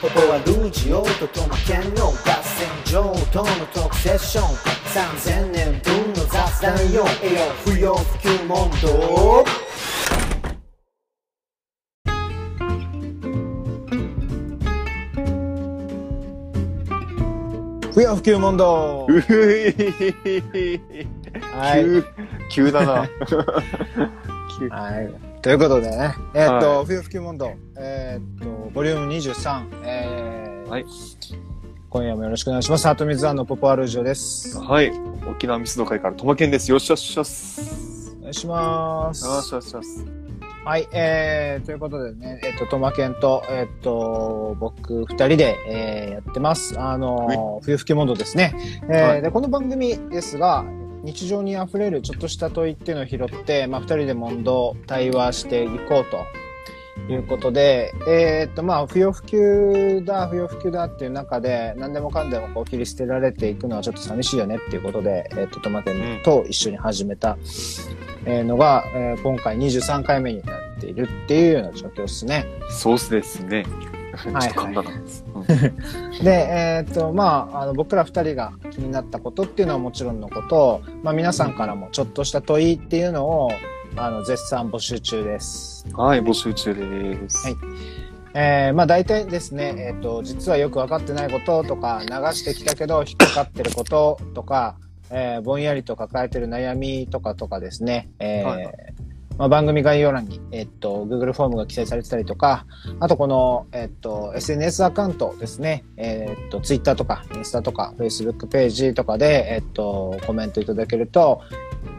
ここはルージオとトマケンの合戦場とのトークセッション。3000年分の雑談よ。栄養不要不急問答。不要不急問答。うふいはい。急、急だな。急。はい。ということでね、えーっと、はい不要不急問答、えーっと、ボリューム23、えーはい。今夜もよろしくお願いします。ハトミズワンのポポアルジオです。はい。沖縄ミスの会から、とまけんです。よっしゃっしゃっす。お願いします。よっしゃっしゃっす。はい、えー、ということでね、えっと、トマケンと、えっと、僕二人で、えー、やってます。あのー、冬吹きモードですね。えーはいで、この番組ですが、日常に溢れるちょっとした問いっていうのを拾って、まあ、二人で問答、対話していこうと。いうことで、えーっと、まあ、不要不急だ、不要不急だっていう中で、何でもかんでもこう切り捨てられていくのはちょっと寂しいよねっていうことで、えーっと、トマケンと一緒に始めた、えーのが、えー今回23回目になっているっていうような状況ですね。ソースですね。はいっと噛んだな。で、えーっと、まあ、あの、僕ら二人が気になったことっていうのはもちろんのこと、まあ、皆さんからもちょっとした問いっていうのを、あの、絶賛募集中です。うんはい、募集中です。はいえーまあ大体ですね、えっ、と、実はよく分かってないこととか、流してきたけど引っかかってることとか、えーぼんやりと抱えてる悩みとかとかですね、えーはいはまあ、番組概要欄に、えっ、と、Google フォームが記載されてたりとか、あとこの、えっ、と、SNS アカウントですね、えっ、と、Twitter とか、インスタとか、Facebook ページとかで、えっ、と、コメントいただけると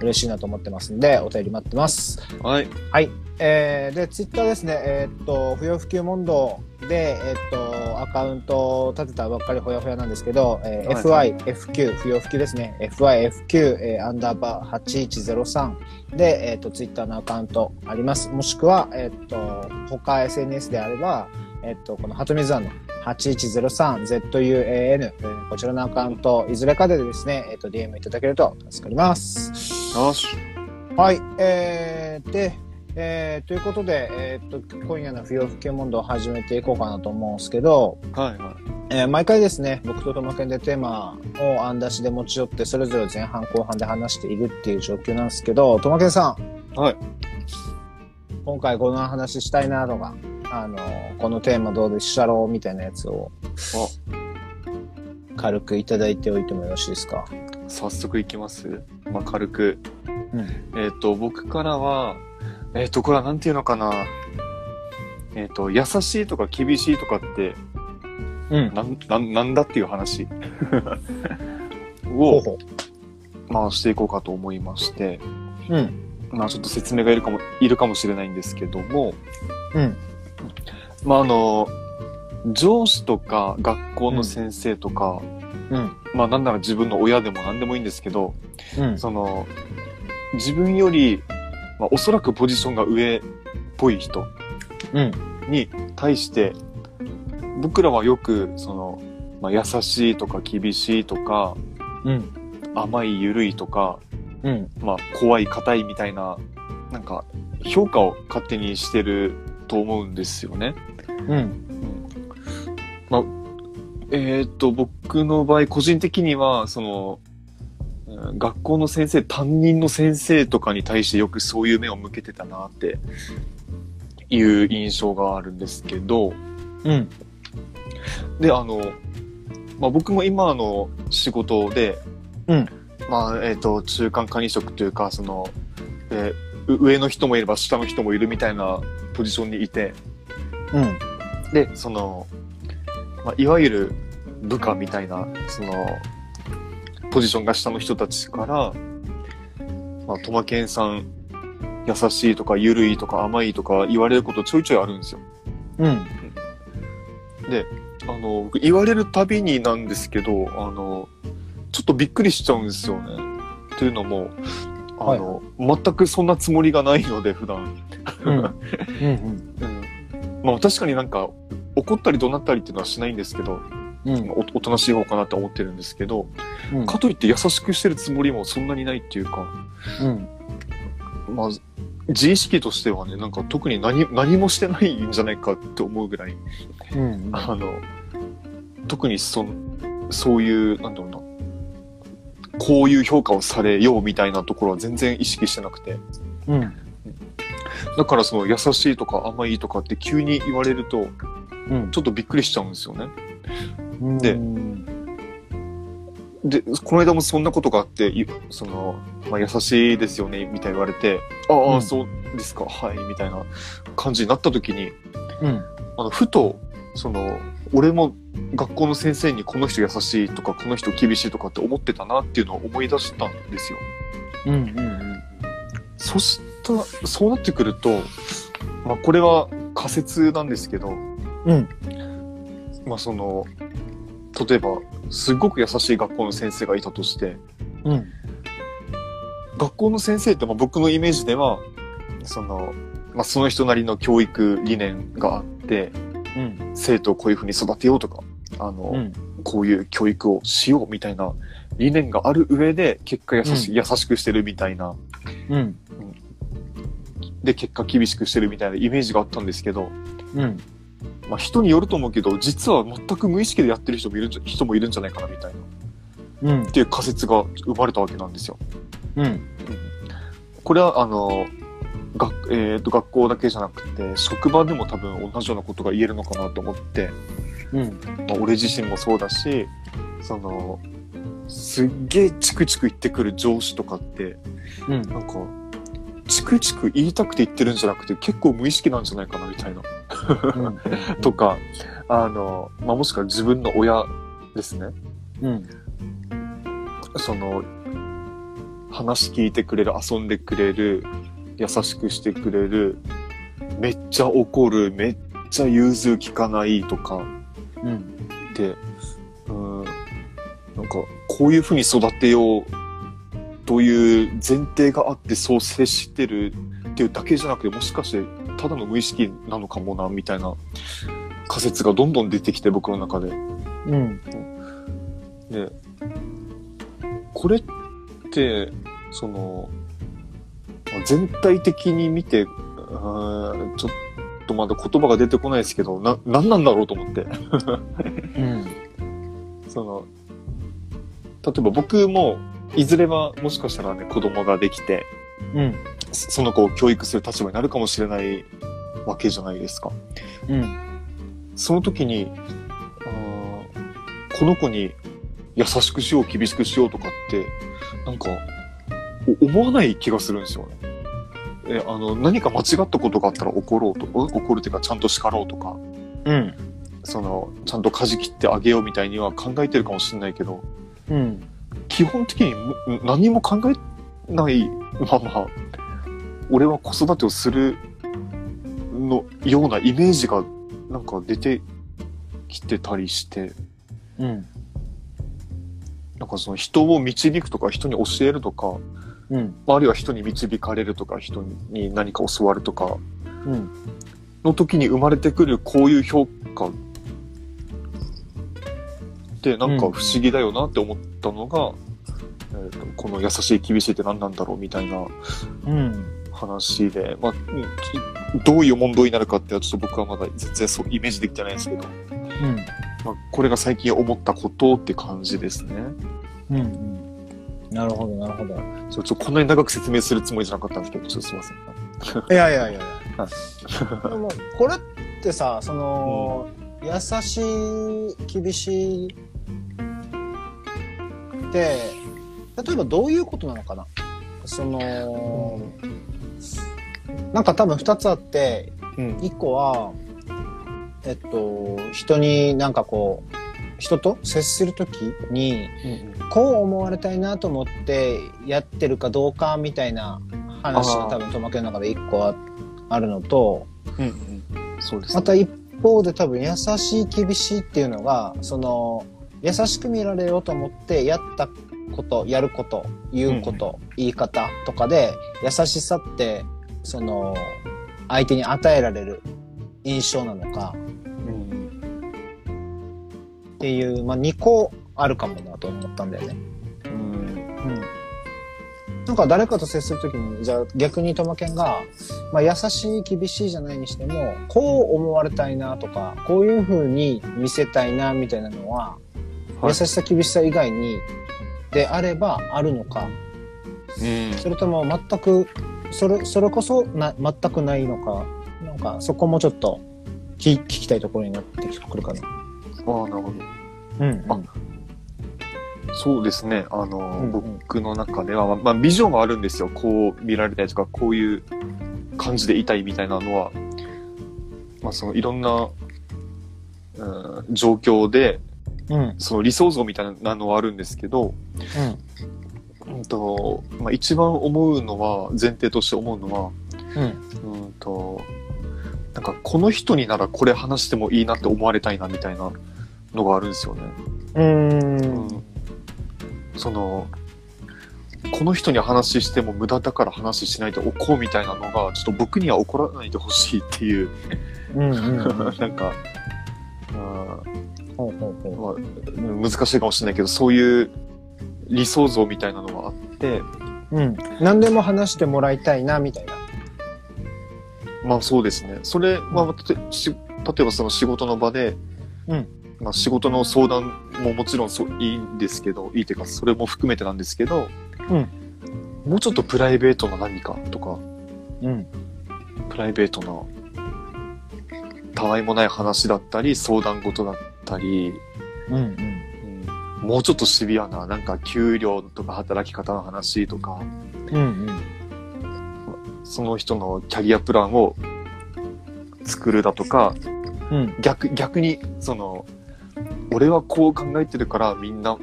嬉しいなと思ってますんで、お便り待ってます。はい。はい。えー、で、ツイッターですね、えーっと、不要不急問答で、えーっと、アカウントを立てたばっかりほやほやなんですけど、えーはい FIFQ、不要不急ですね、FIFQ、えーアンダーバー8103で、えーっと、ツイッターのアカウントあります。もしくは、えーっと、他 SNS であれば、えーっと、このハトミズワンの 8103ZUAN、えーこちらのアカウント、いずれかでですね、えーっと、DM いただけると助かります。よし。はい、えー、で、えー、ということで、えー、っと、今夜の不要不急問答を始めていこうかなと思うんですけど、はいはえー毎回ですね、僕とともけんでテーマを案出しで持ち寄って、それぞれ前半後半で話しているっていう状況なんですけど、ともけんさん。はい。今回この話したいなとか、あの、このテーマどうでしたろうみたいなやつを、軽くいただいておいてもよろしいですか？い。早速いきます。まあ、軽く。うんえっ、と、僕からは、えっ、と、これはなんていうのかな。えっ、と、優しいとか厳しいとかって、うん。なん、なんなんだっていう話 を、ほまあ、していこうかと思いまして、う。うん。まあ、ちょっと説明がいるかも、いるかもしれないんですけども、うん。まあ、あの、上司とか学校の先生とか、うん。まあ、なんなら自分の親でも何でもいいんですけど、うん。その、自分より、まあ、おそらくポジションが上っぽい人うん。に対して、僕らはよく、その、まあ、優しいとか厳しいとか、うん。甘い緩いとか、うん。まあ、怖い硬いみたいな、なんか、評価を勝手にしてると思うんですよね。うん。えーっと、僕の場合、個人的には、その、うん学校の先生、担任の先生とかに対してよくそういう目を向けてたなっていう印象があるんですけど、うん。で、あの、まあ、僕も今の仕事で、うんまあ、えーっと、中間管理職というか、その、え上の人もいれば下の人もいるみたいなポジションにいて、うん。で、その、まあ、いわゆる部下みたいな、その、ポジションが下の人たちから、まあ、トマケンさん、優しいとか、ゆるいとか、甘いとか言われることちょいちょいあるんですよ。うん。で、あの、僕言われるたびになんですけど、あの、ちょっとびっくりしちゃうんですよね。というのも、あの、全くそんなつもりがないので、普段。うん。うん。うんまあ確かになんか怒ったり怒鳴ったりっていうのはしないんですけど、うん。おおとなしい方かなって思ってるんですけど、うん。かといって優しくしてるつもりもそんなにないっていうか、うん。まあ、自意識としてはね、なんか特に何何もしてないんじゃないかって思うぐらい、うん。あの、特にそんそういう、なんだろうな、こういう評価をされようみたいなところは全然意識してなくて、うん。だからその優しいとか甘いとかって急に言われると、うん。ちょっとびっくりしちゃうんですよね。うん。でうん。で、この間もそんなことがあって、いその、まあ、優しいですよね、みたいに言われて、ああ、うんそうですか、はい、みたいな感じになった時に、うん。あの、ふと、その、俺も学校の先生にこの人優しいとか、この人厳しいとかって思ってたなっていうのを思い出したんですよ。うん。うん。そしたそうなってくると、まあ、これは仮説なんですけど、うん。まあ、その、例えば、すごく優しい学校の先生がいたとして、うん。学校の先生ってまあ僕のイメージでは、その、まあ、その人なりの教育理念があって、うん。生徒をこういうふうに育てようとか、あの、うん。こういう教育をしようみたいな理念がある上で、結果優し,、うん優しくしてるみたいな、うん。で、結果厳しくしてるみたいなイメージがあったんですけど、うん。まあ、人によると思うけど、実は全く無意識でやってる人もいるんじゃ人もいるんじゃないかなみたいな、うんっ。ていう仮説が生まれたわけなんですよ。うん。これは、あの、学えー、と学校だけじゃなくて、職場でも多分同じようなことが言えるのかなと思って、うん。まあ、俺自身もそうだし、その、すっげえチクチク言ってくる上司とかって、うん。なんか、チクチク言いたくて言ってるんじゃなくて、結構無意識なんじゃないかなみたいな。とか、あの、まあ、もしくは自分の親ですね。うん。その、話聞いてくれる、遊んでくれる、優しくしてくれる、めっちゃ怒る、めっちゃ融通聞かないとかうん。で、うん、なんか、こういうふうに育てようという前提があってそう接してるっていうだけじゃなくて、もしかしてただの無意識なのかもな、みたいな仮説がどんどん出てきて、僕の中で。うん。で、これって、その、まあ全体的に見て、ちょっとまだ言葉が出てこないですけど、な、なんなんだろうと思って。うん。その、例えば僕も、いずれはもしかしたらね、子供ができて、うん。そその子を教育する立場になるかもしれないわけじゃないですか。うん。その時に、あーこの子に優しくしよう、厳しくしようとかって、なんか、お思わない気がするんですよね。え、あの、何か間違ったことがあったら怒ろうと、お怒るっていうかちゃんと叱ろうとか、うん。その、ちゃんと舵切ってあげようみたいには考えてるかもしれないけど、うん。基本的にむ何も考えないまま、俺は子育てをするのようなイメージがなんか出てきてたりして、うん。なんかその人を導くとか人に教えるとか、うん。あるいは人に導かれるとか人に何か教わるとかうん。の時に生まれてくるこういう評価ってなんか不思議だよなって思ったのが、えーとこの優しい厳しいって何なんだろうみたいなうん。話で、まあ、うんどういう問答になるかっていうのはちょっと僕はまだ全然そうイメージできてないんですけど、うん。まあ、これが最近思ったことって感じですね。うん。うん。なるほど、なるほど。ちょっとこんなに長く説明するつもりじゃなかったんですけど、ちょっとすいません。いやいやいやいや。はでも、これってさ、その、優しい、厳しいって、例えばどういうことなのかな？その、なんか多分二つあって、うん。一個は、えっと、人になんかこう、人と接するときに、こう思われたいなと思ってやってるかどうかみたいな話が多分トマケの中で一個ああるのと、うんうん。そうです、また一方で多分優しい厳しいっていうのが、その、優しく見られようと思ってやったこと、やること、言うこと、言い方とかで、優しさって、その、相手に与えられる印象なのかうん。っていう、まあ、2個あるかもなと思ったんだよね。うん。うん。なんか誰かと接するときに、じゃあ逆にトマケンが、まあ優しい、厳しいじゃないにしても、こう思われたいなとか、こういう風に見せたいなみたいなのは、はい優しさ、厳しさ以外に、であればあるのか、うん。それとも全く、それ、それこそな、全くないのか、なんかそこもちょっと聞聞きたいところになってくるかな。ああ、なるほど。うん、あそうですね。あの、うんうん。僕の中では、まあ、まあビジョンはあるんですよ。こう見られたいとか、こういう感じでいたいみたいなのは、まあ、そのいろんな、うん、状況で、うん、うん、その理想像みたいなのはあるんですけど、うんとまあ、一番思うのは、前提として思うのは、うん、うんと、なんかこの人にならこれ話してもいいなって思われたいなみたいなのがあるんですよね。うん、うんその、この人に話しても無駄だから話しないでおこうみたいなのが、ちょっと僕には起こらないでほしいっていう、うん、うん、なんか、あほうほうほーまあ、難しいかもしれないけど、そういう理想像みたいなのがあって、う。うん。何でも話してもらいたいな、みたいな。まあそうですね。それは、てし例えばその仕事の場で、うんまあ仕事の相談ももちろんそういいんですけど、いいっていうか、それも含めてなんですけど、うんもうちょっとプライベートな何かとか、うん。プライベートな、たわいもない話だったり、相談事だったり、うん、うん。うんもうちょっとシビアな、なんか給料とか働き方の話とか、うん、うん。その人のキャリアプランを作るだとか、うん、逆、逆に、その、俺はこう考えてるからみんな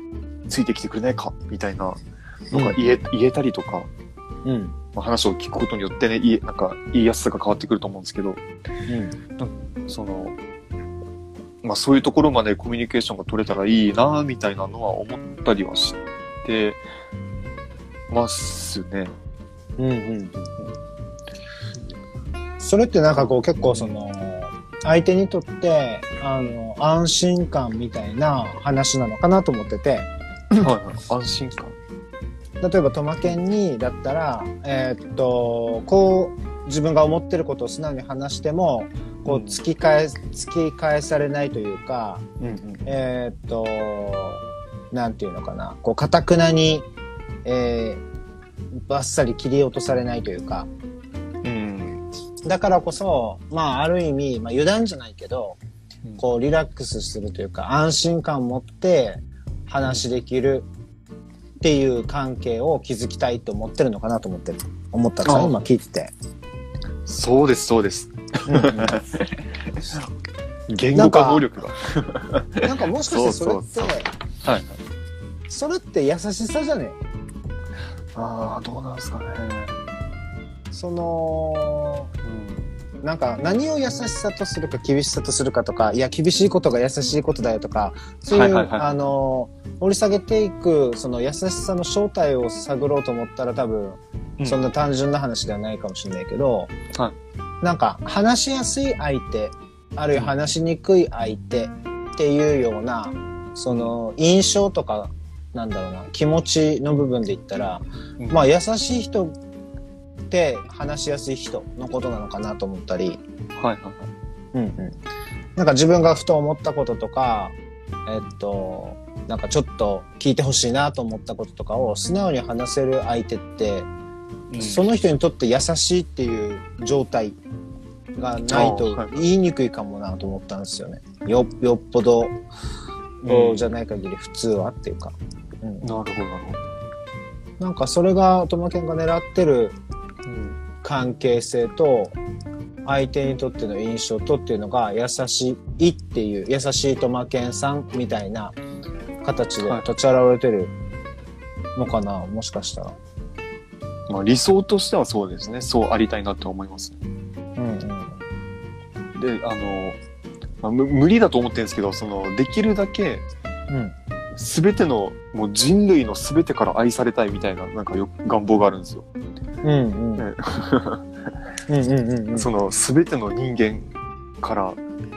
ついてきてくれないかみたいなのが言え,、言えたりとか、うん、まあ、話を聞くことによってね、言え、なんか言いやすさが変わってくると思うんですけど、うん。その、まあそういうところまでコミュニケーションが取れたらいいなみたいなのは思ったりはしてますね。うん、うん。それってなんかこう結構その、相手にとって、あの、安心感みたいな話なのかなと思ってて、はいはい。安心感。例えばトマケンにだったら、えーっと、こう、自分が思ってることを素直に話しても、こう、うん突き返、突き返されないというか、うんうん。えーっと、なんていうのかな、こう、かたくなに、えー、バッサリ切り落とされないというか、うん。だからこそ、まあ、ある意味、まあ、油断じゃないけど、こう、リラックスするというか、安心感を持って話できるっていう関係を築きたいと思ってるのかなと思ってる。思ったさ、あ今聞いてて。そうです、そうです。うんうん言語化能力が。なんかもしかしてそれって、そうはい。それって優しさじゃね？ああ、どうなんですかね。その、うん。なんか何を優しさとするか厳しさとするかとか、いや、厳しいことが優しいことだよとか、そういう、はいはいはい。あの、掘り下げていく、その優しさの正体を探ろうと思ったら多分、うん。そんな単純な話ではないかもしれないけど、はなんか話しやすい相手、あるいは話しにくい相手っていうような、その印象とか、なんだろうな、気持ちの部分で言ったら、うん。まあ優しい人って話しやすい人のことなのかなと思ったり、はいはいはい。うんうん。なんか自分がふと思ったこととか、えっと、なんかちょっと聞いてほしいなと思ったこととかを素直に話せる相手って、その人にとって優しいっていう状態がないと言いにくいかもなと思ったんですよね。よよっぽど、うんじゃない限り普通はっていうか。うん、なるほど、なんかそれがトマケンが狙ってるうん。関係性と相手にとっての印象とっていうのが優しいっていう優しいトマケンさんみたいな形ではい立ち現れてるのかな、もしかしたら。まあ理想としてはそうですね。そうありたいなと思いますね。うんうん。で、あの、まあ、む無理だと思ってるんですけど、その、できるだけ、うん。すべての、もう人類のすべてから愛されたいみたいな、なんかよ願望があるんですよ。うんうん。ね うんうんうんうん。その、すべての人間から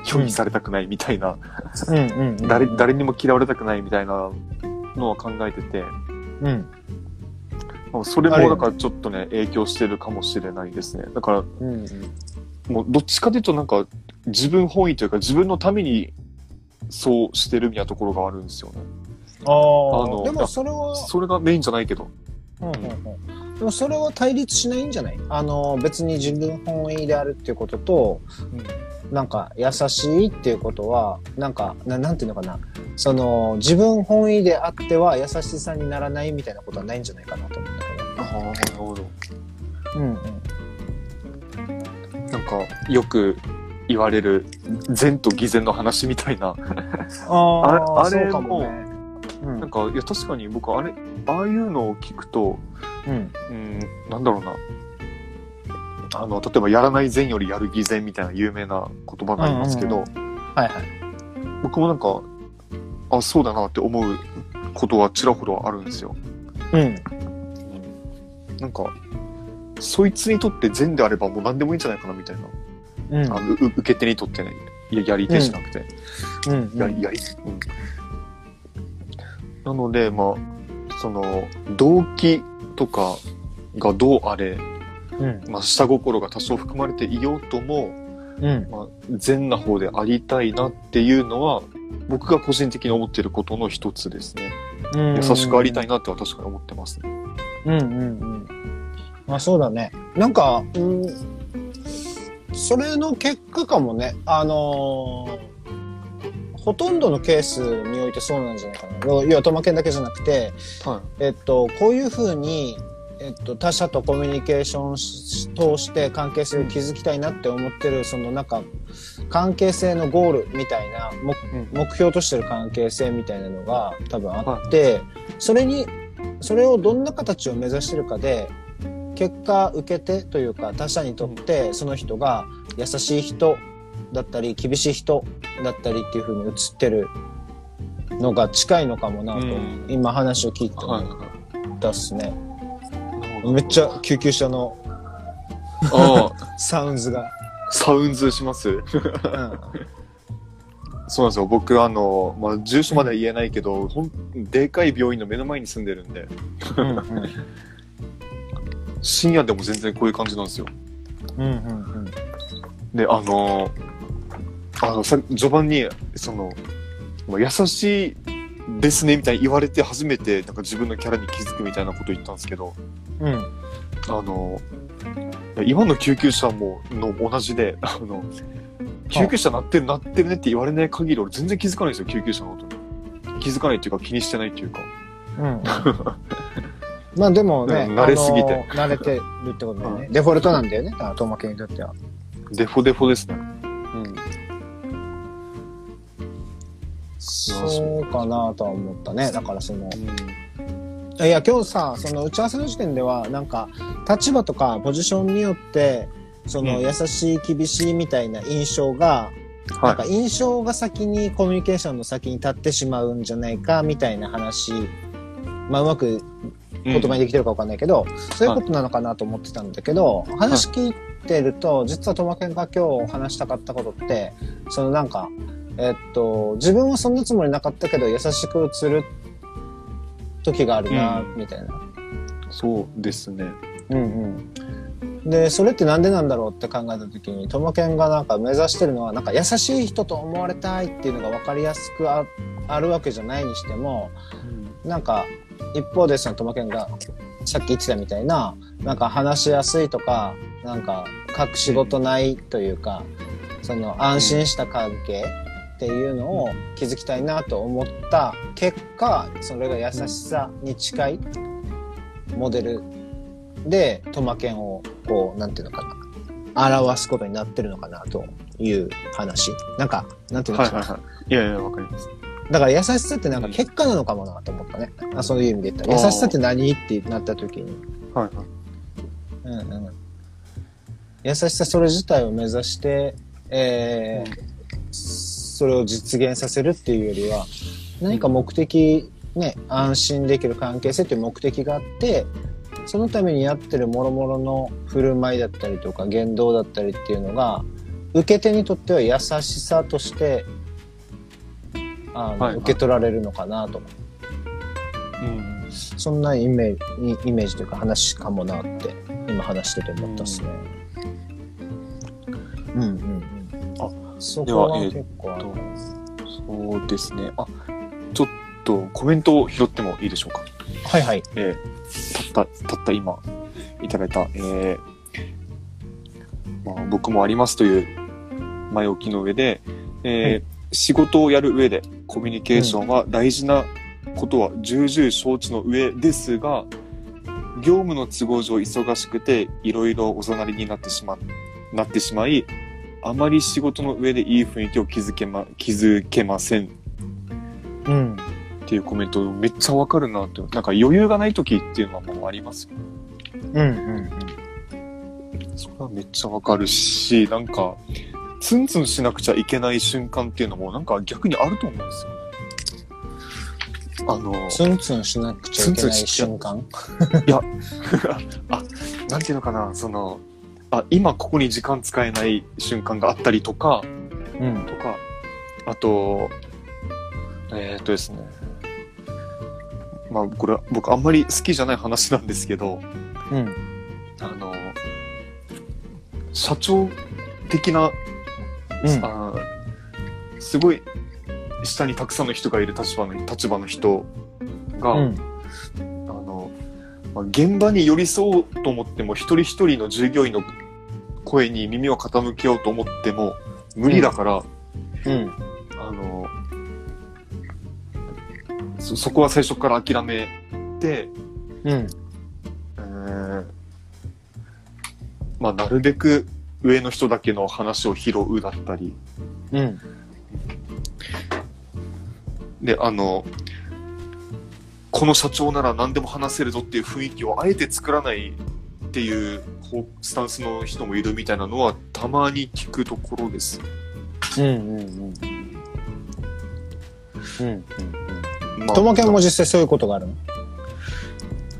拒否されたくないみたいな、うんうんうん。誰、誰にも嫌われたくないみたいなのを考えてて、うん。まあそれもだからちょっとね、影響してるかもしれないですね。だから、うんもうどっちかというとなんか、自分本位というか自分のためにそうしてるみたいなところがあるんですよね。あああのでもそれは、それがメインじゃないけど。うんうんうん、でもそれは対立しないんじゃない？あの別に自分本位であるっていうこととなんか優しいっていうことはなんかななんていうのかな？その自分本位であっては優しさにならないみたいなことはないんじゃないかなと思うんだけああ、なるほど。ど。うんうんなんか、よく言われる善と偽善の話みたいな。あ あれそうかもね。うんなんか、いや、確かに僕、あれ、ああいうのを聞くと、うんうん、なんだろうな。あの、例えば、やらない善よりやる偽善みたいな有名な言葉がありますけど、はいはい。僕もなんか、あ、そうだなって思うことはちらほどあるんですよ。うんなんか、そいつにとって善であればもう何でもいいんじゃないかなみたいな。うんあのう受け手にとってね、ややり手じゃなくて。うんやり、やり、うん。なので、まあ、その、動機とかがどうあれ、うんまあ、下心が多少含まれていようとも、うんまあ、善な方でありたいなっていうのは、僕が個人的に思っていることの一つですね。うん優しくありたいなっては確かに思ってますね。うんうんうん。まあそうだね。なんか、うん、それの結果かもね。あのーほとんどのケースにおいてそうなんじゃないかな。要要はトマケンだけじゃなくて、はえっと、こういうふうに、えっと、他者とコミュニケーションし通して関係性を築きたいなって思ってる、そのなんか、関係性のゴールみたいな、目うん。目標としてる関係性みたいなのが多分あって、それに、それをどんな形を目指してるかで、結果受け手というか他者にとってその人が優しい人だったり厳しい人だったりっていう風に映ってるのが近いのかもなと、うん今話を聞いてはい思ったっすね。はい。めっちゃ救急車の サウンズが。サウンズします？うんそうなんですよ。僕、あの、まあ、住所までは言えないけど、ほん、でかい病院の目の前に住んでるんで、うん深夜でも全然こういう感じなんですよ。うんうんで、あの、あの、さ、序盤に、その、まあ優しいですね、みたいに言われて初めて、なんか自分のキャラに気づくみたいなこと言ったんですけど、うんうんあの、今の救急車も、の同じで、あの、救急車鳴ってる鳴ってるねって言われない限り俺全然気づかないんですよ、救急車の音に。気づかないっていうか気にしてないっていうか。うんうん まあでもね、うん慣れすぎて慣れてるってことだよね。デフォルトなんだよね、トマケンにとっては。デフォデフォですね。そうかなとは思ったね。だからその、いや、今日さ、その打ち合わせの時点では、なんか、立場とかポジションによって、その、うん優しい、厳しいみたいな印象が、なんかは印象が先にコミュニケーションの先に立ってしまうんじゃないか、みたいな話、まあ、うまくい。言葉にできてるかわかんないけど、そういうことなのかなと思ってたんだけど、話聞いてると、実はトマケンが今日話したかったことって、そのなんか、えっと、自分はそんなつもりなかったけど、優しく映る時があるな、うみたいな。そうですね。うんうん。で、それってなんでなんだろうって考えた時に、トマケンがなんか目指してるのは、なんか優しい人と思われたいっていうのが分かりやすくああるわけじゃないにしても、なんか、一方でそのトマケンがさっき言ってたみたいな、なんか話しやすいとか、なんか隠し事ないというか、その安心した関係っていうのを築きたいなと思った結果、それが優しさに近いモデルでトマケンをこう、なんていうのかな、表すことになってるのかなという話。なんか、なんていうのかな。はいはいはい。いやいや、わかります。だから優しさってなんか結果なのかもなと思ったね。あそういう意味で言ったら。優しさって何ってなった時に。はいはい。うんうん。優しさそれ自体を目指して、えーそれを実現させるっていうよりは、何か目的、ね、安心できる関係性っていう目的があって、そのためにやってる諸々の振る舞いだったりとか言動だったりっていうのが、受け手にとっては優しさとして、あのはいはい受け取られるのかなとうん。そんなイメージイメージというか話かもなって今話してて思ったっすね。うんうんうん。あそこはではえー結構ある。そうですね。あ、ちょっとコメントを拾ってもいいでしょうか？はいはい。えーたった、たった今、いただいた、えーまあ、僕もありますという前置きの上で、えー仕事をやる上でコミュニケーションは大事なことは重々承知の上ですが、業務の都合上忙しくていろいろおざなりになってしま、なってしまい、あまり仕事の上でいい雰囲気を築けま、築けませんうん。っていうコメントめっちゃわかるなって。なんか余裕がない時っていうのはもうありますよ。うんうんそれはめっちゃわかるし、なんか、ツンツンしなくちゃいけない瞬間っていうのもなんか逆にあると思うんですよね。あの、ツンツンしなくちゃいけない瞬間？あ、なんていうのかな、その、あ、今ここに時間使えない瞬間があったりとか、うん。とか、あと、えー、っとですね。まあ、これ、僕あんまり好きじゃない話なんですけど、うん。あの、社長的な、うん。あーすごい下にたくさんの人がいる立場の立場の人が、うん。まあ、現場に寄り添おうと思っても一人一人の従業員の声に耳を傾けようと思っても無理だから、うん。あのそそこは最初から諦めて、うん。えーまあ、なるべく上の人だけの話を拾うだったり、うん。で、あの、この社長なら何でも話せるぞっていう雰囲気をあえて作らないっていう方スタンスの人もいるみたいなのはたまに聞くところです。うん。うん。うん。うん。まあともけんも実際そういうことがあるの？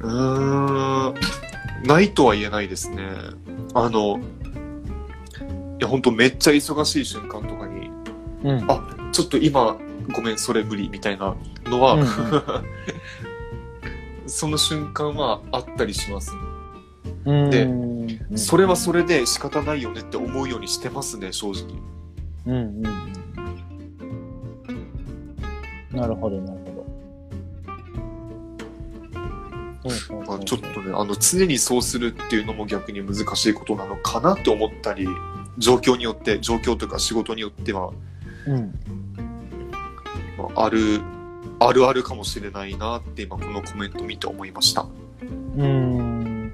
うーん、ないとは言えないですね。あの、いや、本当めっちゃ忙しい瞬間とかに、うん。あちょっと今、ごめん、それ無理みたいなのは、うん その瞬間はあったりします。うん。でうんそれはそれで仕方ないよねって思うようにしてますね、正直。うんうんうん。なるほど、なるほど。うんまあ、ちょっとね、あの、常にそうするっていうのも逆に難しいことなのかなって思ったり、状況によって、状況というか仕事によっては、うん。あ、る、あるあるかもしれないなって今このコメント見て思いました。うん。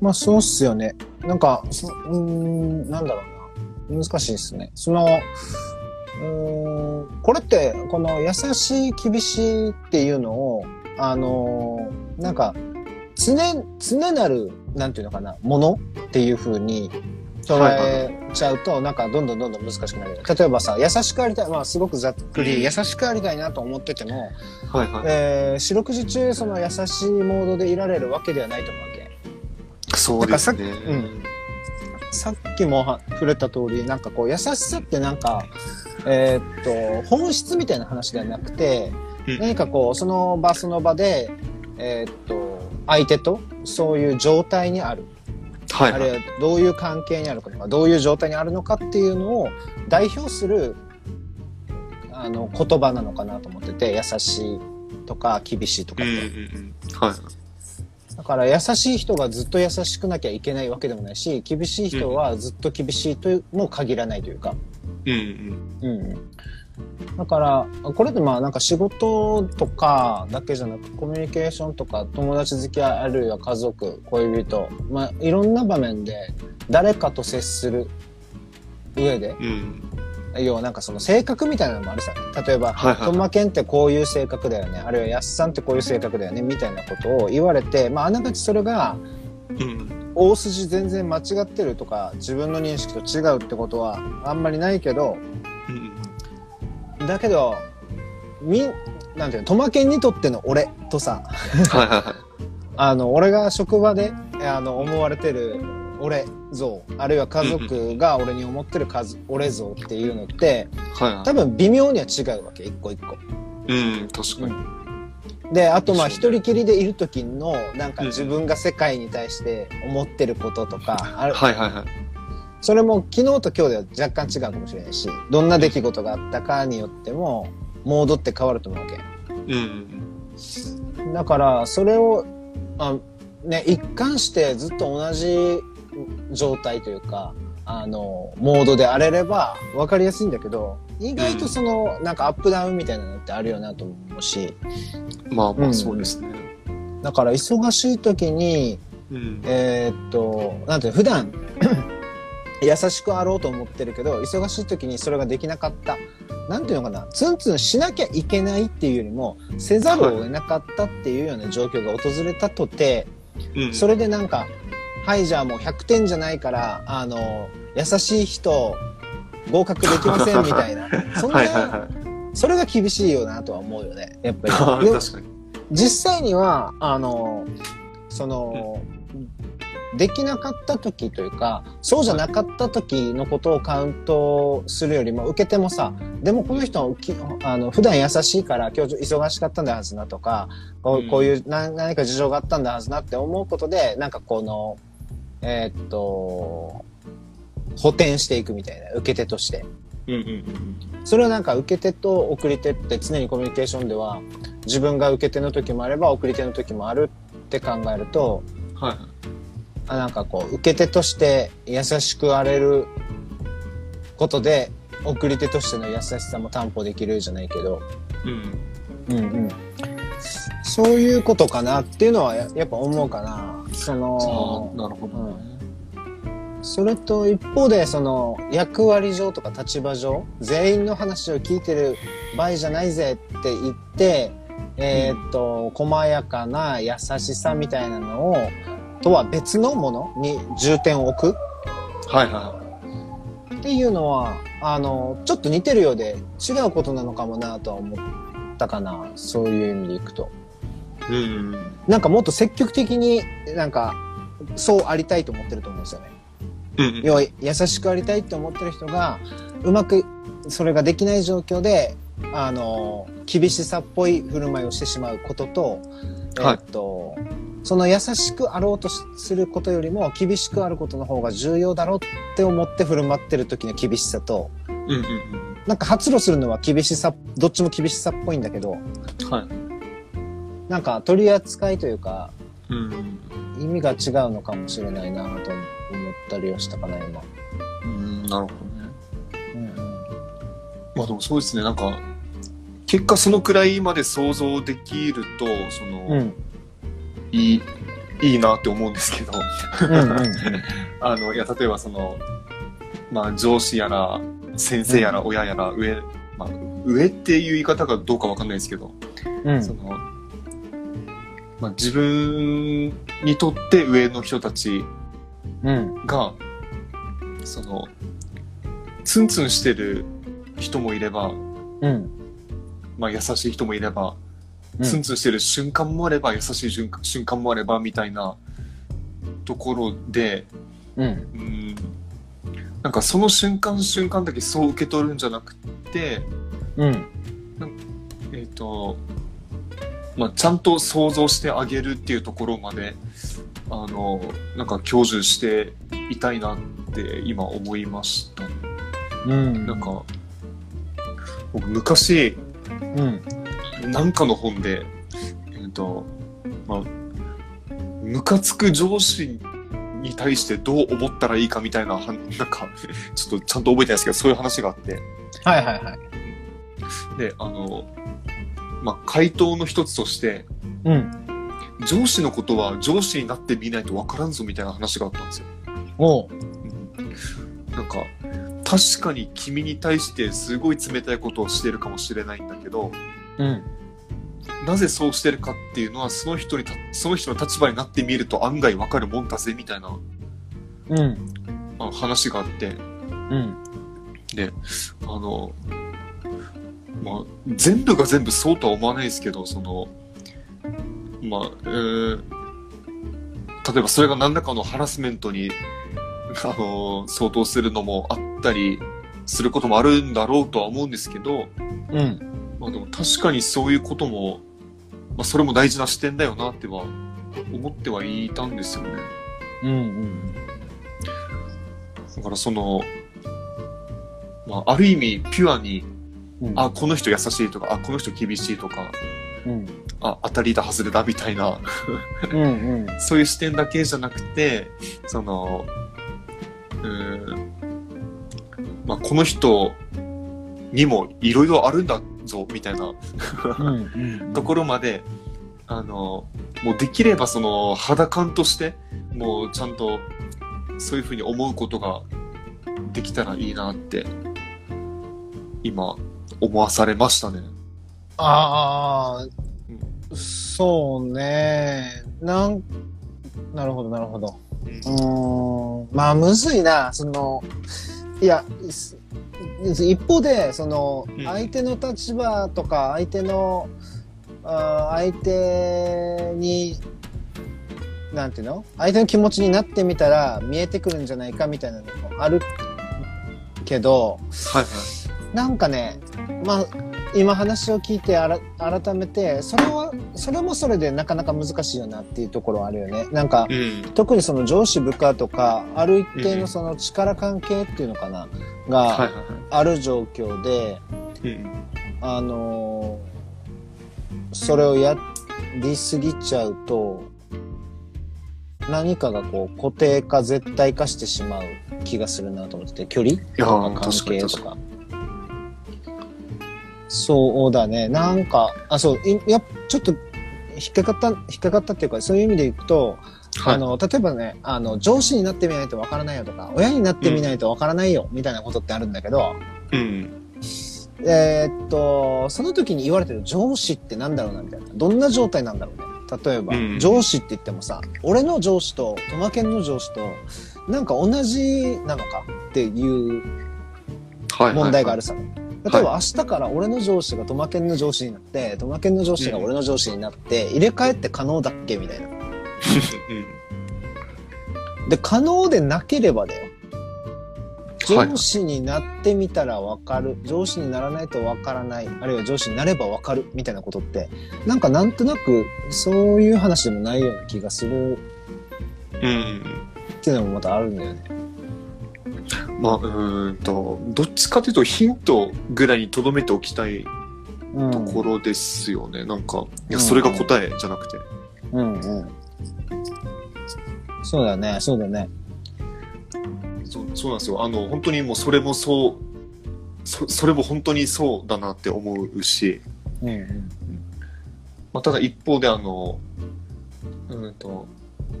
まあ、そうっすよね。なんか、そうん、なんだろうな。難しいですね。その、うん、これって、この優しい、厳しいっていうのを、あの、なんか、常、常なる、なんていうのかな、ものっていう風に捉えちゃうと、なんかどんどんどんどん難しくなる。例えばさ、優しくありたい、まあすごくざっくり、うん優しくありたいなと思ってても、はいはい。えー四六時中その優しいモードでいられるわけではないと思うわけ。そうですね。うんさっきもは触れた通り、なんかこう優しさってなんか、えーっと、本質みたいな話ではなくて、うん何かこう、その場その場で、えーっと、相手とそういう状態にある。はいはい。あるいはどういう関係にあるかとか、どういう状態にあるのかっていうのを代表する、あの、言葉なのかなと思ってて、優しいとか厳しいとかうんって。うんうん。はい。だから優しい人がずっと優しくなきゃいけないわけでもないし、厳しい人はずっと厳しいとも限らないというか。うんうん。うん。だから、これってまあなんか仕事とかだけじゃなく、コミュニケーションとか友達付き合い、あるいは家族、恋人、まあいろんな場面で誰かと接する上で、うん。要はなんかその性格みたいなのもあるさ。例えば、トマケンってこういう性格だよね。あるいはヤスさんってこういう性格だよね。みたいなことを言われて、まああながちそれがうん。大筋全然間違ってるとか、自分の認識と違うってことはあんまりないけど、うん。だけど、み、なんていうの、トマケンにとっての俺とさ、はいはいはい。あの、俺が職場で、あの、思われてる俺像、あるいは家族が俺に思ってる数、俺像っていうのって、はいはい。多分微妙には違うわけ、一個一個。うん、確かに。で、あとまあ一人きりでいる時の、なんか自分が世界に対して思ってることとか、あるはいはいはい。それも昨日と今日では若干違うかもしれないし、どんな出来事があったかによっても、モードって変わると思うわけ。うんうんだから、それを、あね、一貫してずっと同じ状態というか、あの、モードであれれば分かりやすいんだけど、意外とその、なんかアップダウンみたいなのってあるよなと思うし、うん。まあまあうんそうですね。だから忙しい時に、うん。えーっと、なんていうの普段、優しくあろうと思ってるけど、忙しい時にそれができなかった。なんていうのかな、ツンツンしなきゃいけないっていうよりも、せざるを得なかったっていうような状況が訪れたとて、うんそれでなんか、はい、じゃあもう100点じゃないから、あの、優しい人、合格できませんみたいな。そんな、はいはいはい。それが厳しいよなとは思うよね、やっあぱり。実際には、あの、その、できなかった時というか、そうじゃなかった時のことをカウントするよりも、受けてもさ、でもこの人はきあの普段優しいから今日忙しかったんだはずなとか、こううんこういう何何か事情があったんだはずなって思うことで、なんかこの、えーっと、補填していくみたいな、受け手として。うんうんうんそれはなんか受け手と送り手って常にコミュニケーションでは自分が受け手の時もあれば送り手の時もあるって考えるとはい。あなんかこう受け手として優しくあれることで送り手としての優しさも担保できるじゃないけど、うん。うんうん、そういうことかなっていうのはややっぱ思うかな。そあのあ、なるほどね。それと一方でその役割上とか立場上全員の話を聞いてる場合じゃないぜって言って、えーっと細やかな優しさみたいなのをとは別のものに重点を置く？はいはっていうのはあのちょっと似てるようで違うことなのかもなとは思ったかなそういう意味でいくと。い。うん。なんかもっと積極的になんかそうありたいと思ってると思うんですよね。うん。要は優しくありたいって思ってる人がうまくそれができない状況であの厳しさっぽい振る舞いをしてしまうことと,、えはいーっとその優しくあろうとすることよりも厳しくあることの方が重要だろうって思って振る舞ってる時の厳しさとうんうんなんか発露するのは厳しさどっちも厳しさっぽいんだけどうん。はい。なんか取り扱いというかうん。意味が違うのかもしれないなと思ったりはしたかな今。うん、なるほどね。うんうんまあでもそうですね、なんか、結果そのくらいまで想像できると、その、うんいい、いいなって思うんですけど、あの、いや、例えばその、まあ上司やら、先生やら、親やら、上、まあ、上っていう言い方がどうかわかんないですけど、うん。その、まあ自分にとって上の人たちうん。が、その、ツンツンしてる人もいれば、うん。まあ優しい人もいれば、うんツンツンしてる瞬間もあれば、優しい瞬間もあれば、みたいなところで、うん。うん、なんかその瞬間瞬間だけそう受け取るんじゃなくて、うんえっ、と、まあちゃんと想像してあげるっていうところまで、あの、なんか享受していたいなって今思いました。うん。なんか、僕昔、うんなんかの本で、えっ、と、まあ、ムカつく上司に対してどう思ったらいいかみたいな、はなんか、ちょっとちゃんと覚えてないですけど、そういう話があって、はいはいはい。で、あの、まあ、回答の一つとして、うん。上司のことは上司になってみないとわからんぞみたいな話があったんですよ。おう。うんなんか、確かに君に対してすごい冷たいことをしてるかもしれないんだけど、うん。なぜそうしてるかっていうのは、その人にた、その人の立場になってみると案外わかるもんだぜ、みたいなうん。あ話があって、うん。で、あの、まあ、全部が全部そうとは思わないですけど、その、まあ、えー例えばそれが何らかのハラスメントに、あの、相当するのもあったりすることもあるんだろうとは思うんですけど、うんまあでも確かにそういうこともあ、それも大事な視点だよなっては思ってはいたんですよね。うんうんだからその、まあ、ある意味ピュアに、うん。あ、この人優しいとか、あ、この人厳しいとか、うん。あ、当たりだ外れだみたいな、うんうん。そういう視点だけじゃなくて、その、うーん、まあ、この人にもいろいろあるんだぞ、みたいなうんうん。ところまで、あの、もうできればその肌感として、もうちゃんとそういうふうに思うことができたらいいなって、今、思わされましたね。ああ、そうね。なん、なるほど、なるほど。うんうーん。まあ、むずいな。その、いや、す一方で、そのうん、相手の立場とか、相手の、あー相手に、なんていうの？相手の気持ちになってみたら見えてくるんじゃないかみたいなのもあるけど、はいはい。なんかね、まあ、今話を聞いてあら改めて、それは、それもそれでなかなか難しいよなっていうところはあるよね。なんか、うん。特にその上司部下とか、ある一定うんうんのその力関係っていうのかな、はいがある状況で、い。うん。あのーそれをやりすぎちゃうと、何かがこう固定化、絶対化してしまう気がするなと思ってて、距離いやー、とか関係とか。そうだね。なんか、あ、そう、いや、ちょっと、引っかかった、引っかかったっていうか、そういう意味でいくと、に。はい。あの、例えばね、あの、上司になってみないとわからないよとか、親になってみないとわからないよ、みたいなことってあるんだけど、うん。えーっと、その時に言われてる上司ってなんだろうな、みたいな。どんな状態なんだろうね。例えば、うん上司って言ってもさ、俺の上司と、トマケンの上司と、なんか同じなのかっていうはい。問題があるさ。い例えば明日から俺の上司がトマケンの上司になって、トマケンの上司が俺の上司になって、入れ替えって可能だっけ？みたいな。うん。で、可能でなければだよ。はい上司になってみたらわかる。上司にならないとわからない。あるいは上司になればわかる。みたいなことって、なんかなんとなくそういう話でもないような気がするうん。っていうのもまたあるんだよね。まあ、うーんと、どっちかというとヒントぐらいに留めておきたいうん。ところですよね。なんか、いや、うんそれが答えじゃなくて。うんうん。そうだね、そうだね。そうそうなんですよ。あの、本当にもうそれもそう、そそれも本当にそうだなって思うし、うんうん。まあ、ただ一方であの、うーんと、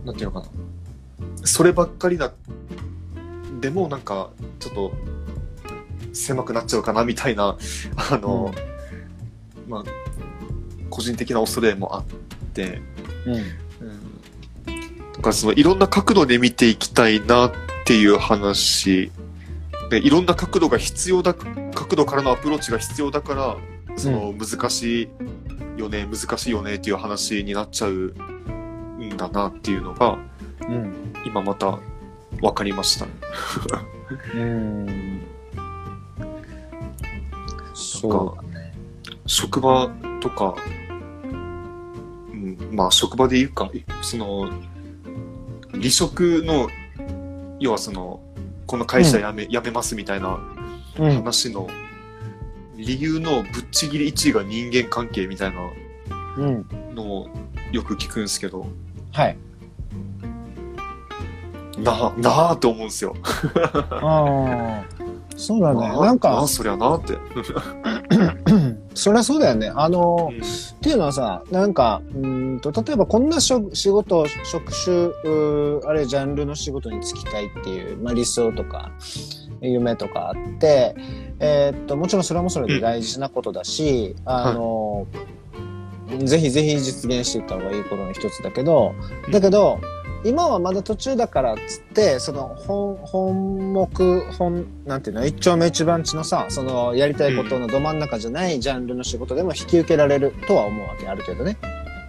なんていうのかな。そればっかりだ、でもなんか、ちょっと、狭くなっちゃうかなみたいな、あの、まあ、個人的な恐れもあって、うん。うん。だからそのいろんな角度で見ていきたいなっていう話で、いろんな角度が必要だ、角度からのアプローチが必要だから、その難しいよね、難しいよねっていう話になっちゃうんだなっていうのが、うん。今また分かりましたね。うん。そうだね。職場とか、うん、まあ職場で言うか、その、離職の、要はその、この会社辞め、辞めますみたいなうん。話の理由のぶっちぎり1位が人間関係みたいなうん。のをよく聞くんですけど、はい。な、なあって思うんですよ。ああ。そうだね。あなんかあ、そりゃなって。そりゃそうだよね。あの、うんっていうのはさ、なんか、うーんと、例えばこんな職仕事、職種、あるいはジャンルの仕事に就きたいっていう、まあ理想とか、夢とかあって、えーっと、もちろんそれもそれで大事なことだし、あの、ぜひぜひ実現していった方がいいことの一つだけど、だけど、今はまだ途中だからっつって、その本、本目、本、なんていうの、一丁目一番地のさ、そのやりたいことのど真ん中じゃないジャンルの仕事でも引き受けられるとは思うわけ、ある程度ね。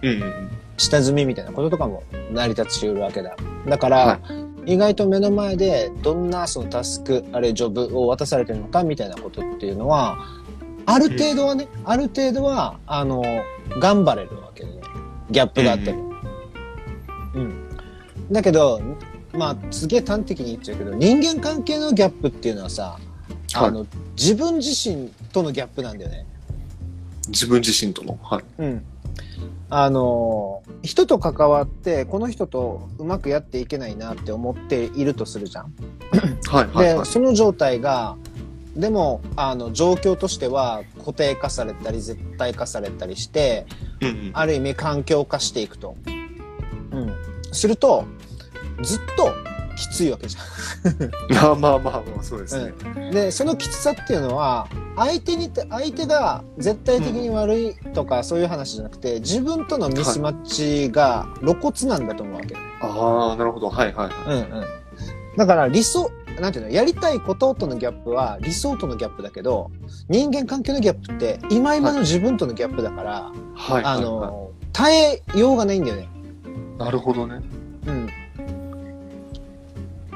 うん。下積みみたいなこととかも成り立ちうるわけだ。だから、は意外と目の前でどんなそのタスク、あるいはジョブを渡されてるのかみたいなことっていうのは、ある程度はね、ある程度は、あの、頑張れるわけで、ね、ギャップがあっても。うん。だけど、まあ、すげえ端的に言っちゃうけど、人間関係のギャップっていうのはさ、あの、自分自身とのギャップなんだよね。自分自身との？はい。うん。あの、人と関わって、この人とうまくやっていけないなって思っているとするじゃん。はい、はい、で、はい。その状態が、でも、あの、状況としては固定化されたり、絶対化されたりして、うんうん。ある意味環境化していくと。うん。すると、ずっときついわけじゃん。まあまあまあまあ、そうですね。で、そのきつさっていうのは、相手にて、相手が絶対的に悪いとかそういう話じゃなくて、自分とのミスマッチが露骨なんだと思うわけ。ああ、なるほど。はい、はい、はい。うんうん。だから理想、なんていうの、やりたいこととのギャップは理想とのギャップだけど、人間関係のギャップって今今の自分とのギャップだから、はい、あはいはい。の、耐えようがないんだよね。なるほどね。うん。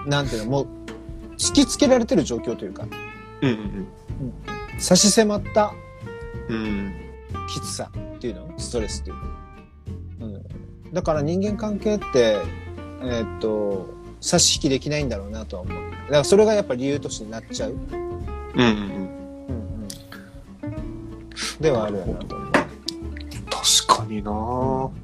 なんていうの、もう、突きつけられてる状況というか、うんうん差し迫ったうん。うん。きつさっていうのストレスっていうの。うん。だから人間関係って、えーっと、差し引きできないんだろうなとは思う。だからそれがやっぱ理由としてなっちゃう。うんうんうん。うんうん。ではあるよなと思う。確かになぁ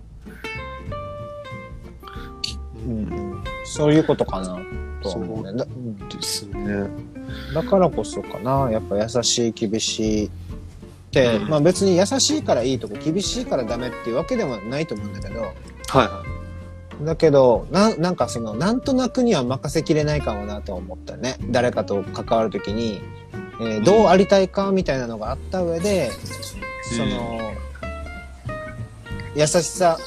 うんうん。そういうことかなとは思うね。だうんですね。だからこそかな。やっぱ優しい、厳しいって、うんまあ別に優しいからいいとか厳しいからダメっていうわけではないと思うんだけど、はいはだけど、な、なんかその、なんとなくには任せきれないかもなと思ったね。誰かと関わるときに、えーどうありたいかみたいなのがあった上で、その、優しさ、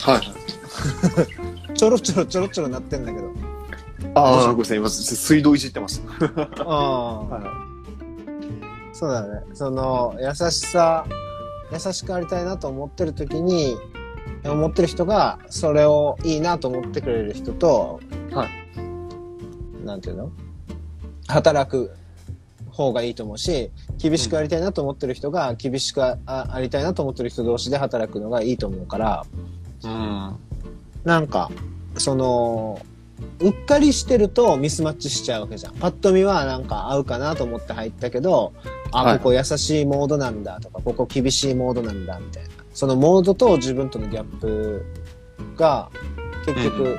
はい。ちょろちょろちょろちょろなってんだけど。ああ、ごめんなさい。今、水道いじってます。ああ、はそうだね。その、優しさ、優しくありたいなと思ってるときに、思ってる人が、それをいいなと思ってくれる人と、はなんていうの？働く方がいいと思うし、厳しくありたいなと思ってる人が、厳しくあありたいなと思ってる人同士で働くのがいいと思うから、い。うん。なんか、その、うっかりしてるとミスマッチしちゃうわけじゃん。パッと見はなんか合うかなと思って入ったけど、あ、はいここ優しいモードなんだとか、ここ厳しいモードなんだみたいな。そのモードと自分とのギャップが、結局、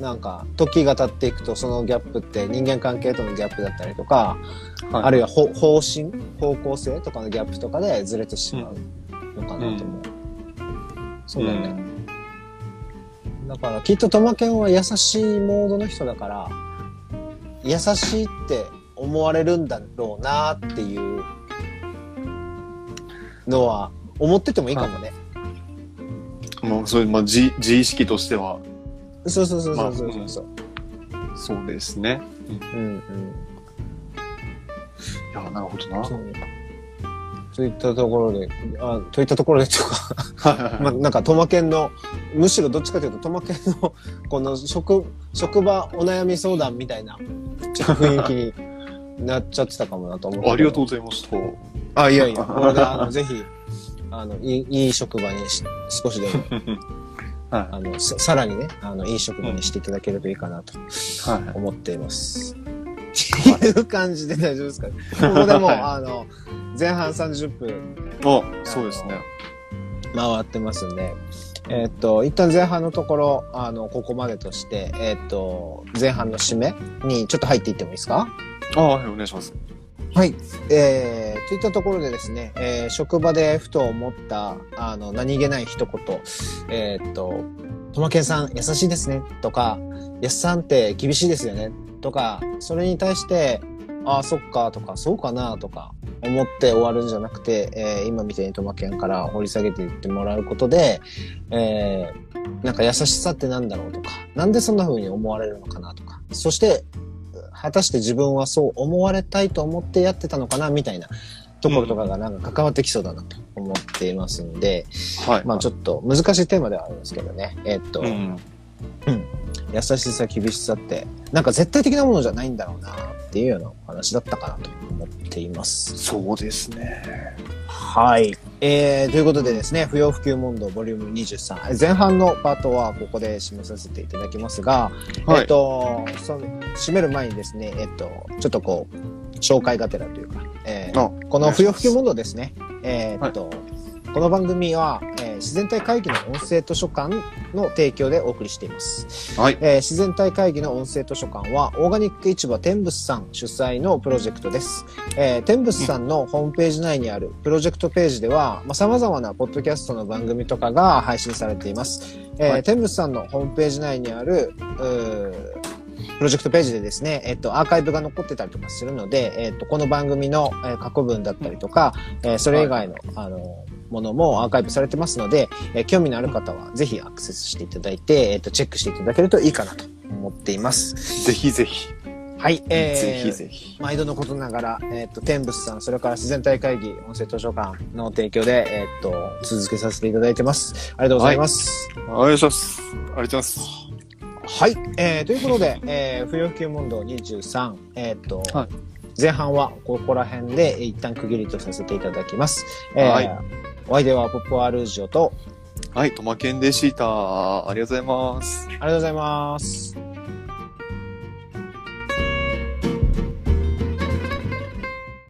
なんか、時が経っていくとそのギャップって人間関係とのギャップだったりとか、はいあるいはほ方針、方向性とかのギャップとかでずれてしまうのかなと思う。そうだよね。だからきっとトマケンは優しいモードの人だから、優しいって思われるんだろうなっていうのは思っててもいいかもね。まあ、そういう、まあ、自、自意識としては、そうそうそうそうそうそうそう。そうですね。うんうん。いや、なるほどな。そうといったところで、あといったところでとか、はいはいはいまあ、なんかトマケンの、むしろどっちかというとトマケンの、この職、職場お悩み相談みたいな、雰囲気になっちゃってたかもなと思って。ありがとうございました。あ、いやいや、これで、あの、ぜひ、あの、いい、いい職場にし、少しでも、はあの、ささらにね、あの、いい職場にしていただけるといいかなとい。はい。思っています。っていう感じで大丈夫ですかね。ここでもあの、前半30分あ、そうですね。回ってますんで、えーっと、一旦前半のところ、あの、ここまでとして、えーっと、前半の締めにちょっと入っていってもいいですか？あはい、お願いします。はい。えー、といったところでですね、えー職場でふと思った、あの、何気ない一言、えーっと、とまけんさん優しいですね、とか、やすさんって厳しいですよね、とか、それに対して、ああ、そっか、とか、そうかな、とか、思って終わるんじゃなくて、えー今みたいにとまけんから掘り下げていってもらうことで、えーなんか優しさってなんだろうとか、なんでそんな風に思われるのかなとか、そして、果たして自分はそう思われたいと思ってやってたのかなみたいなところとかがなんか関わってきそうだなと思っていますんで、はい。まあちょっと難しいテーマではあるんですけどね。えっと、うん。優しさ、厳しさって、なんか絶対的なものじゃないんだろうなっていうようなお話だったかなと思っています。そうですね。はい。えー、ということでですね、不要不急問答ボリューム23。前半のパートはここで締めさせていただきますが、はいえっと、その、締める前にですね、えっと、ちょっとこう、紹介がてらというか、えーあこの不要不急問答ですね、えーっと、この番組は、えー自然体会議の音声図書館の提供でお送りしています。はい。えー自然体会議の音声図書館は、オーガニック市場天仏さん主催のプロジェクトです。えー天仏さんのホームページ内にあるプロジェクトページでは、まあ、様々なポッドキャストの番組とかが配信されています。えーはい天仏さんのホームページ内にある、プロジェクトページでですね、えっと、アーカイブが残ってたりとかするので、えっと、この番組の、えー過去文だったりとか、えーそれ以外の、あの、ものもアーカイブされてますので、えー興味のある方はぜひアクセスしていただいて、えっと、チェックしていただけるといいかなと思っています。ぜひぜひ。はい、えー、ぜひぜひ。毎度のことながら、えっ、と、天仏さん、それから自然体会議、音声図書館の提供で、えっ、と、続けさせていただいてます。ありがとうございます。お願いします。ありがとうございます。はい、えー、ということで、えー、不要不急問答23、えっ、と、はい前半はここら辺でえー一旦区切りとさせていただきます。えーはいお相手はポップアルージオと、はい、トマケンでした。ありがとうございます。ありがとうございます。